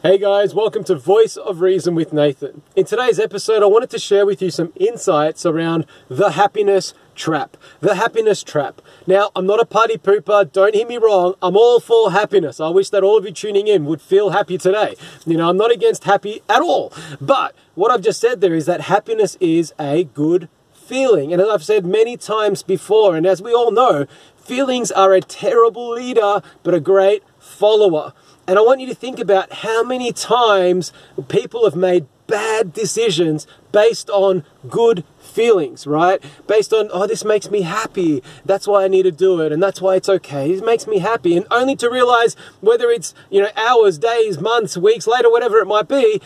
Hey guys, welcome to Voice of Reason with Nathan. In today's episode, I wanted to share with you some insights around the happiness trap. The happiness trap. Now, I'm not a party pooper, don't hear me wrong. I'm all for happiness. I wish that all of you tuning in would feel happy today. You know, I'm not against happy at all. But what I've just said there is that happiness is a good feeling. And as I've said many times before, and as we all know, feelings are a terrible leader, but a great follower. And I want you to think about how many times people have made bad decisions based on good feelings, right? Based on, oh, this makes me happy. That's why I need to do it. And that's why it's okay. It makes me happy. And only to realize whether it's, you know, hours, days, months, weeks later, whatever it might be,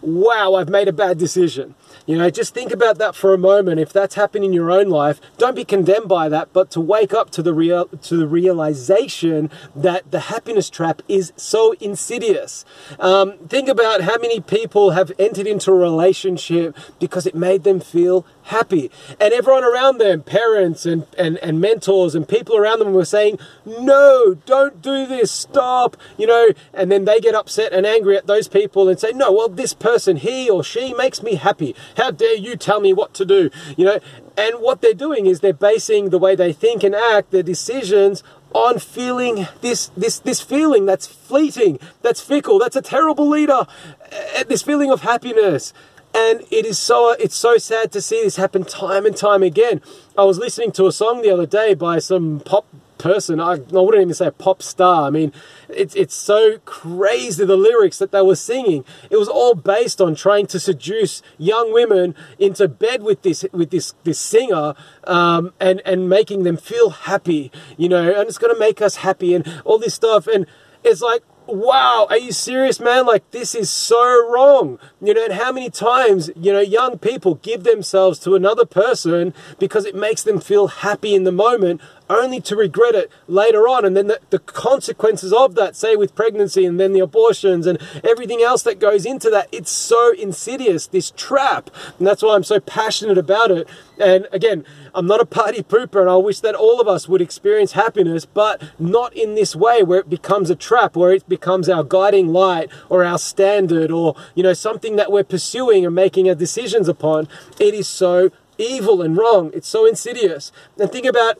wow, I've made a bad decision. You know, just think about that for a moment. If that's happened in your own life, don't be condemned by that, but to wake up to the real to the realization that the happiness trap is so insidious. Um, think about how many people have entered into a relationship because it made them feel happy. And everyone around them, parents and, and, and mentors and people around them were saying, no, don't do this, stop, you know, and then they get upset and angry at those people and say, no, well, this person, he or she makes me happy. How dare you tell me what to do, you know? And what they're doing is they're basing the way they think and act, their decisions on feeling this this this feeling that's fleeting, that's fickle, that's a terrible leader, eh, this feeling of happiness. And it is so it's so sad to see this happen time and time again. I was listening to a song the other day by some pop person. I, I wouldn't even say a pop star. I mean, it's it's so crazy the lyrics that they were singing. It was all based on trying to seduce young women into bed with this with this this singer, um, and and making them feel happy. You know, and it's to make us happy and all this stuff. And it's like wow, are you serious, man? Like, this is so wrong. You know, and how many times, you know, young people give themselves to another person because it makes them feel happy in the moment only to regret it later on. And then the, the, consequences of that, say with pregnancy and then the abortions and everything else that goes into that, it's so insidious, this trap. And that's why I'm so passionate about it. And again, I'm not a party pooper and I wish that all of us would experience happiness, but not in this way where it becomes a trap, where it becomes our guiding light or our standard or, you know, something that we're pursuing and making our decisions upon. It is so evil and wrong. It's so insidious. And think about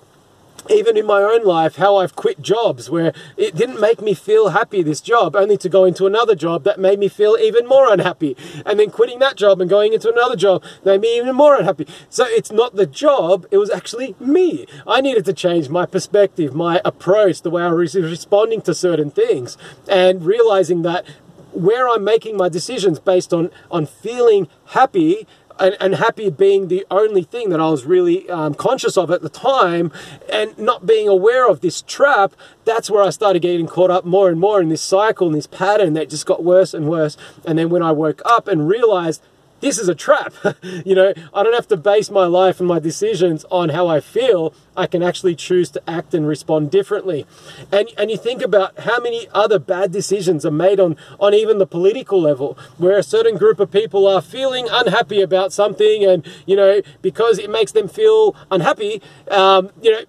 even in my own life, how I've quit jobs where it didn't make me feel happy, this job, only to go into another job that made me feel even more unhappy. And then quitting that job and going into another job made me even more unhappy. So it's not the job, it was actually me. I needed to change my perspective, my approach, the way I was responding to certain things, and realizing that where I'm making my decisions based on, on feeling happy and, and happy being the only thing that I was really um, conscious of at the time and not being aware of this trap, that's where I started getting caught up more and more in this cycle and this pattern that just got worse and worse. And then when I woke up and realized this is a trap. you know, I don't have to base my life and my decisions on how I feel. I can actually choose to act and respond differently. And and you think about how many other bad decisions are made on on even the political level, where a certain group of people are feeling unhappy about something, and you know because it makes them feel unhappy, um, you know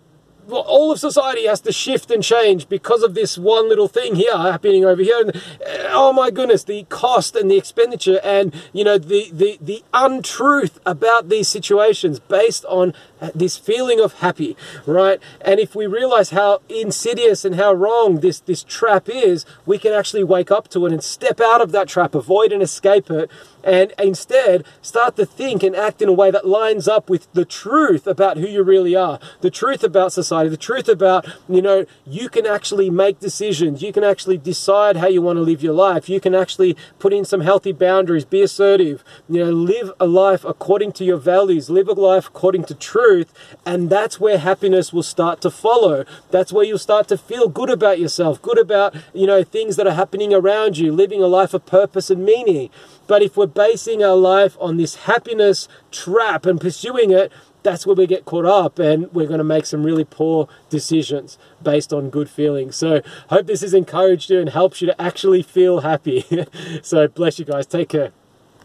all of society has to shift and change because of this one little thing here happening over here. And uh, oh my goodness, the cost and the expenditure and you know the the the untruth about these situations based on uh, this feeling of happy, right? And if we realize how insidious and how wrong this this trap is, we can actually wake up to it and step out of that trap, avoid and escape it, and instead start to think and act in a way that lines up with the truth about who you really are, the truth about society, the truth about, you know, you can actually make decisions, you can actually decide how you want to live your life, you can actually put in some healthy boundaries, be assertive, you know, live a life according to your values, live a life according to truth. And that's where happiness will start to follow. That's where you'll start to feel good about yourself, good about, you know, things that are happening around you, living a life of purpose and meaning. But if we're basing our life on this happiness trap and pursuing it, that's where we get caught up and we're going to make some really poor decisions based on good feelings. So, hope this has encouraged you and helps you to actually feel happy. so, bless you guys. Take care.